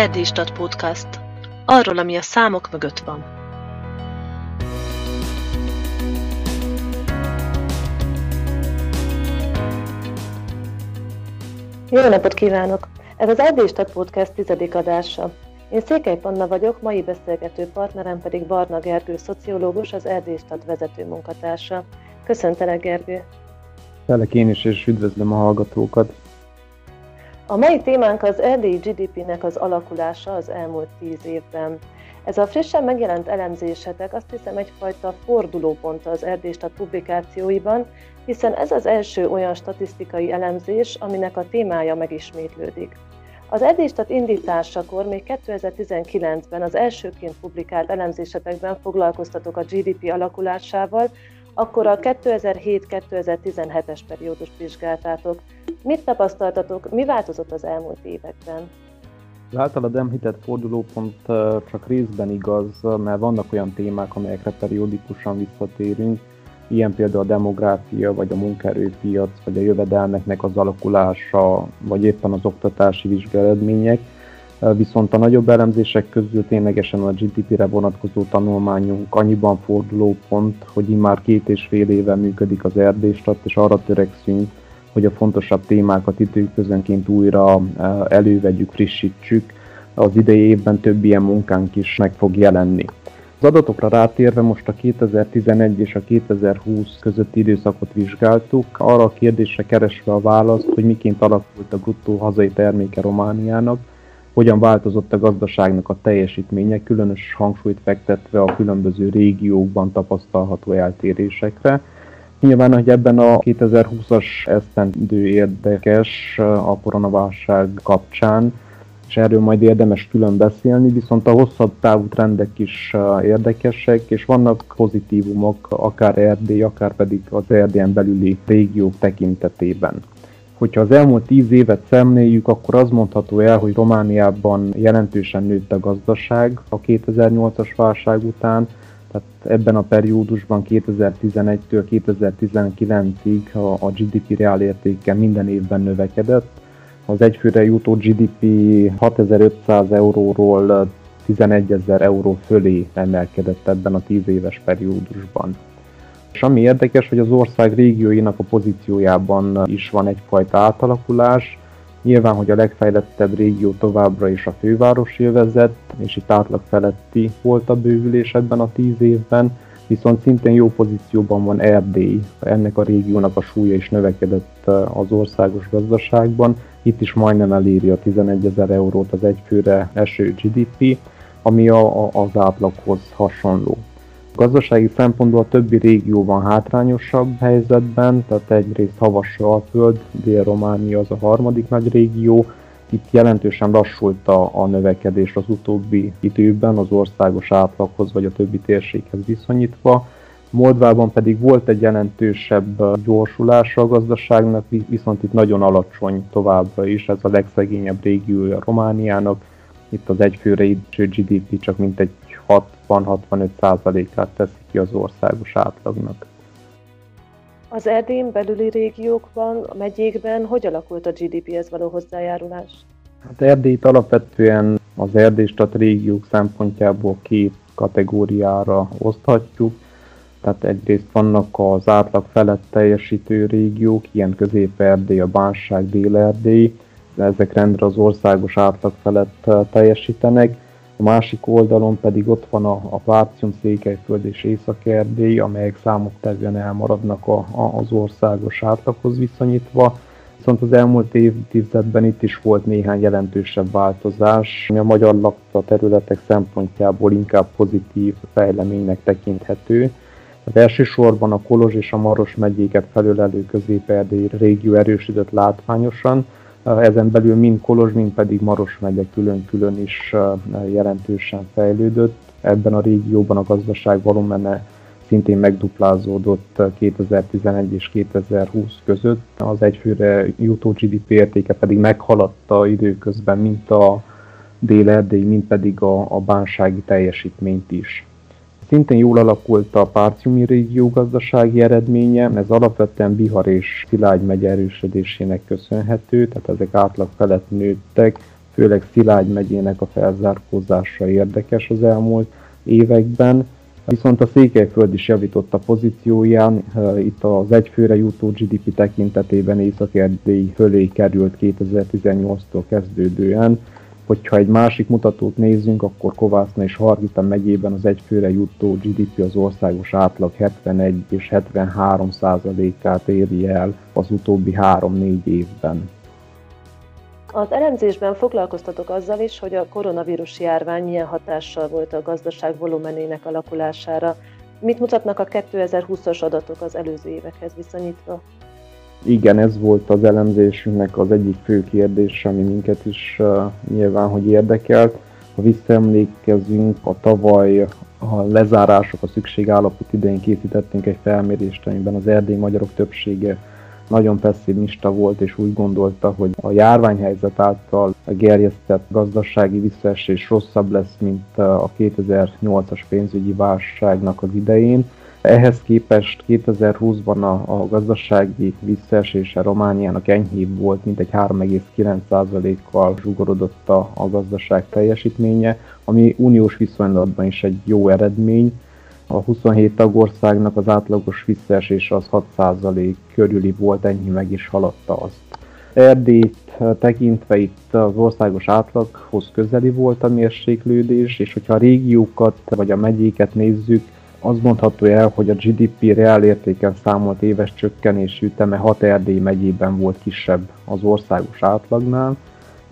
Erdélystat Podcast. Arról, ami a számok mögött van. Jó napot kívánok! Ez az Erdélystat Podcast tizedik adása. Én Székely Panna vagyok, mai beszélgető partnerem pedig Barna Gergő, szociológus, az Erdélystat vezető munkatársa. Köszöntelek, Gergő! Telek én is, és üdvözlöm a hallgatókat! A mai témánk az erdélyi GDP-nek az alakulása az elmúlt tíz évben. Ez a frissen megjelent elemzésetek azt hiszem egyfajta fordulópont az Erdélystat publikációiban, hiszen ez az első olyan statisztikai elemzés, aminek a témája megismétlődik. Az Erdélystat indításakor még 2019-ben az elsőként publikált elemzésetekben foglalkoztatok a GDP alakulásával, akkor a 2007-2017-es periódust vizsgáltátok. Mit tapasztaltatok, mi változott az elmúlt években? Az általad említett fordulópont csak részben igaz, mert vannak olyan témák, amelyekre periódikusan visszatérünk, ilyen például a demográfia, vagy a munkaerőpiac, vagy a jövedelmeknek az alakulása, vagy éppen az oktatási vizsgálatmények, viszont a nagyobb elemzések közül ténylegesen a GDP-re vonatkozó tanulmányunk annyiban forduló pont, hogy már két és fél éve működik az erdéstat, és arra törekszünk, hogy a fontosabb témákat időközönként újra elővegyük, frissítsük. Az idei évben több ilyen munkánk is meg fog jelenni. Az adatokra rátérve most a 2011 és a 2020 közötti időszakot vizsgáltuk, arra a kérdésre keresve a választ, hogy miként alakult a bruttó hazai terméke Romániának, hogyan változott a gazdaságnak a teljesítménye, különös hangsúlyt fektetve a különböző régiókban tapasztalható eltérésekre. Nyilván, hogy ebben a 2020-as esztendő érdekes a koronaválság kapcsán, és erről majd érdemes külön beszélni, viszont a hosszabb távú trendek is érdekesek, és vannak pozitívumok, akár Erdély, akár pedig az Erdélyen belüli régiók tekintetében. Hogyha az elmúlt tíz évet szemléljük, akkor az mondható el, hogy Romániában jelentősen nőtt a gazdaság a 2008-as válság után, tehát ebben a periódusban 2011-től 2019-ig a, GDP reálértéke minden évben növekedett. Az egyfőre jutó GDP 6500 euróról 11 ezer euró fölé emelkedett ebben a 10 éves periódusban. És ami érdekes, hogy az ország régióinak a pozíciójában is van egyfajta átalakulás. Nyilván, hogy a legfejlettebb régió továbbra is a fővárosi övezet, és itt átlag feletti volt a bővülés ebben a tíz évben, viszont szintén jó pozícióban van Erdély. Ennek a régiónak a súlya is növekedett az országos gazdaságban. Itt is majdnem eléri a 11 ezer eurót az egyfőre eső GDP, ami a, a, az átlaghoz hasonló. Gazdasági szempontból a többi régió van hátrányosabb helyzetben, tehát egyrészt havas Alföld, Dél-Románia az a harmadik nagy régió, itt jelentősen lassult a, a növekedés az utóbbi időben az országos átlaghoz vagy a többi térséghez viszonyítva. Moldvában pedig volt egy jelentősebb gyorsulása a gazdaságnak, viszont itt nagyon alacsony továbbra is, ez a legszegényebb régiója Romániának. Itt az egyfőre GDP csak mintegy 60-65%-át teszi ki az országos átlagnak. Az Erdélyn belüli régiókban, a megyékben hogy alakult a GDP-hez való hozzájárulás? Hát Erdélyt alapvetően az Erdélystat régiók szempontjából két kategóriára oszthatjuk. Tehát egyrészt vannak az átlag felett teljesítő régiók, ilyen Közép-Erdély, a Bánság, Dél-Erdély, ezek rendre az országos átlag felett teljesítenek a másik oldalon pedig ott van a, a Párcium, Székelyföld és Észak-Erdély, amelyek számoktevően elmaradnak a, a, az országos átlaghoz viszonyítva. Viszont az elmúlt évtizedben itt is volt néhány jelentősebb változás, ami a magyar lakta területek szempontjából inkább pozitív fejleménynek tekinthető. Az elsősorban a Kolozs és a Maros megyéket felülelő közép régió erősödött látványosan, ezen belül mind Kolozs, mind pedig Maros megye külön-külön is jelentősen fejlődött. Ebben a régióban a gazdaság volumene szintén megduplázódott 2011 és 2020 között. Az egyfőre jutó GDP értéke pedig meghaladta időközben mint a dél-erdély, mint pedig a, a bánsági teljesítményt is. Szintén jól alakult a Párciumi régió gazdasági eredménye, ez alapvetően Bihar és Szilágy megye erősödésének köszönhető, tehát ezek átlag felett nőttek, főleg Szilágy megyének a felzárkózása érdekes az elmúlt években. Viszont a Székelyföld is javított a pozícióján, itt az egyfőre jutó GDP tekintetében Észak-Erdély fölé került 2018-tól kezdődően, Hogyha egy másik mutatót nézzünk, akkor Kovászna és Hargita megyében az egyfőre jutó GDP az országos átlag 71 és 73 százalékát éri el az utóbbi 3-4 évben. Az elemzésben foglalkoztatok azzal is, hogy a koronavírus járvány milyen hatással volt a gazdaság volumenének alakulására. Mit mutatnak a 2020-as adatok az előző évekhez viszonyítva? Igen, ez volt az elemzésünknek az egyik fő kérdés, ami minket is uh, nyilván, hogy érdekelt. Ha visszaemlékezünk, a tavaly a lezárások, a szükségállapot idején készítettünk egy felmérést, amiben az erdély magyarok többsége nagyon pessimista volt, és úgy gondolta, hogy a járványhelyzet által gerjesztett gazdasági visszaesés rosszabb lesz, mint a 2008-as pénzügyi válságnak az idején. Ehhez képest 2020-ban a, a gazdasági visszaesése Romániának enyhébb volt, mint egy 3,9%-kal zsugorodott a, a gazdaság teljesítménye, ami uniós viszonylatban is egy jó eredmény. A 27 tagországnak az átlagos visszaesés az 6% körüli volt, ennyi meg is haladta azt. Erdélyt tekintve itt az országos átlaghoz közeli volt a mérséklődés, és hogyha a régiókat vagy a megyéket nézzük, az mondható el, hogy a GDP reál értéken számolt éves csökkenés üteme 6 Erdély megyében volt kisebb az országos átlagnál.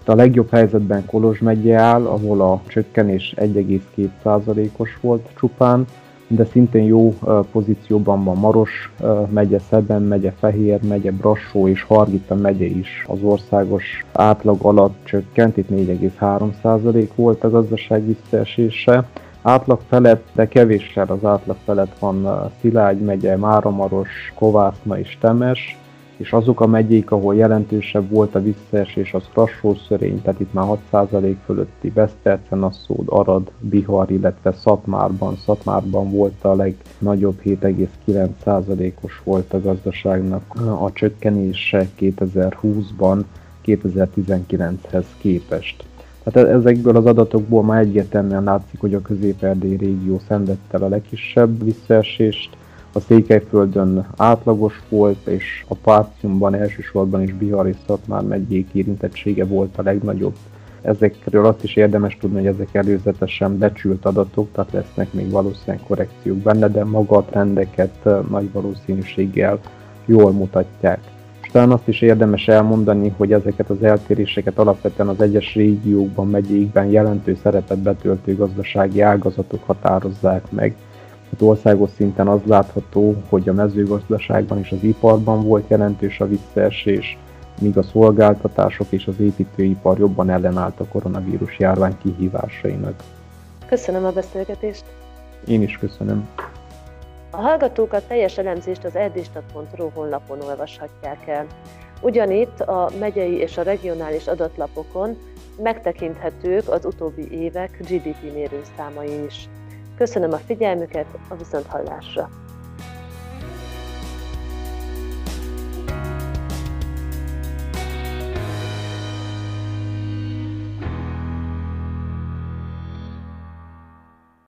Itt a legjobb helyzetben Kolozs megye áll, ahol a csökkenés 1,2%-os volt csupán, de szintén jó pozícióban van Maros megye, Szeben megye, Fehér megye, Brassó és Hargita megye is az országos átlag alatt csökkent, itt 4,3% volt a gazdaság visszaesése átlag felett, de kevéssel az átlag felett van Szilágy megye, Máramaros, Kovászna és Temes, és azok a megyék, ahol jelentősebb volt a visszaesés, az Krassó-szörény, tehát itt már 6% fölötti Vesztercen, Asszód, Arad, Bihar, illetve Szatmárban. Szatmárban volt a legnagyobb 7,9%-os volt a gazdaságnak a csökkenése 2020-ban 2019-hez képest. Tehát ezekből az adatokból már egyértelműen látszik, hogy a közép régió szenvedte a legkisebb visszaesést, a Székelyföldön átlagos volt, és a Párciumban elsősorban is Bihar és Szatmár megyék érintettsége volt a legnagyobb. Ezekről azt is érdemes tudni, hogy ezek előzetesen becsült adatok, tehát lesznek még valószínűleg korrekciók benne, de maga a trendeket nagy valószínűséggel jól mutatják. Talán azt is érdemes elmondani, hogy ezeket az eltéréseket alapvetően az egyes régiókban, megyékben jelentő szerepet betöltő gazdasági ágazatok határozzák meg. Hát országos szinten az látható, hogy a mezőgazdaságban és az iparban volt jelentős a visszaesés, míg a szolgáltatások és az építőipar jobban ellenállt a koronavírus járvány kihívásainak. Köszönöm a beszélgetést! Én is köszönöm. A hallgatók a teljes elemzést az erdéstat.ru honlapon olvashatják el. Ugyanitt a megyei és a regionális adatlapokon megtekinthetők az utóbbi évek GDP mérőszámai is. Köszönöm a figyelmüket, a viszonthallásra!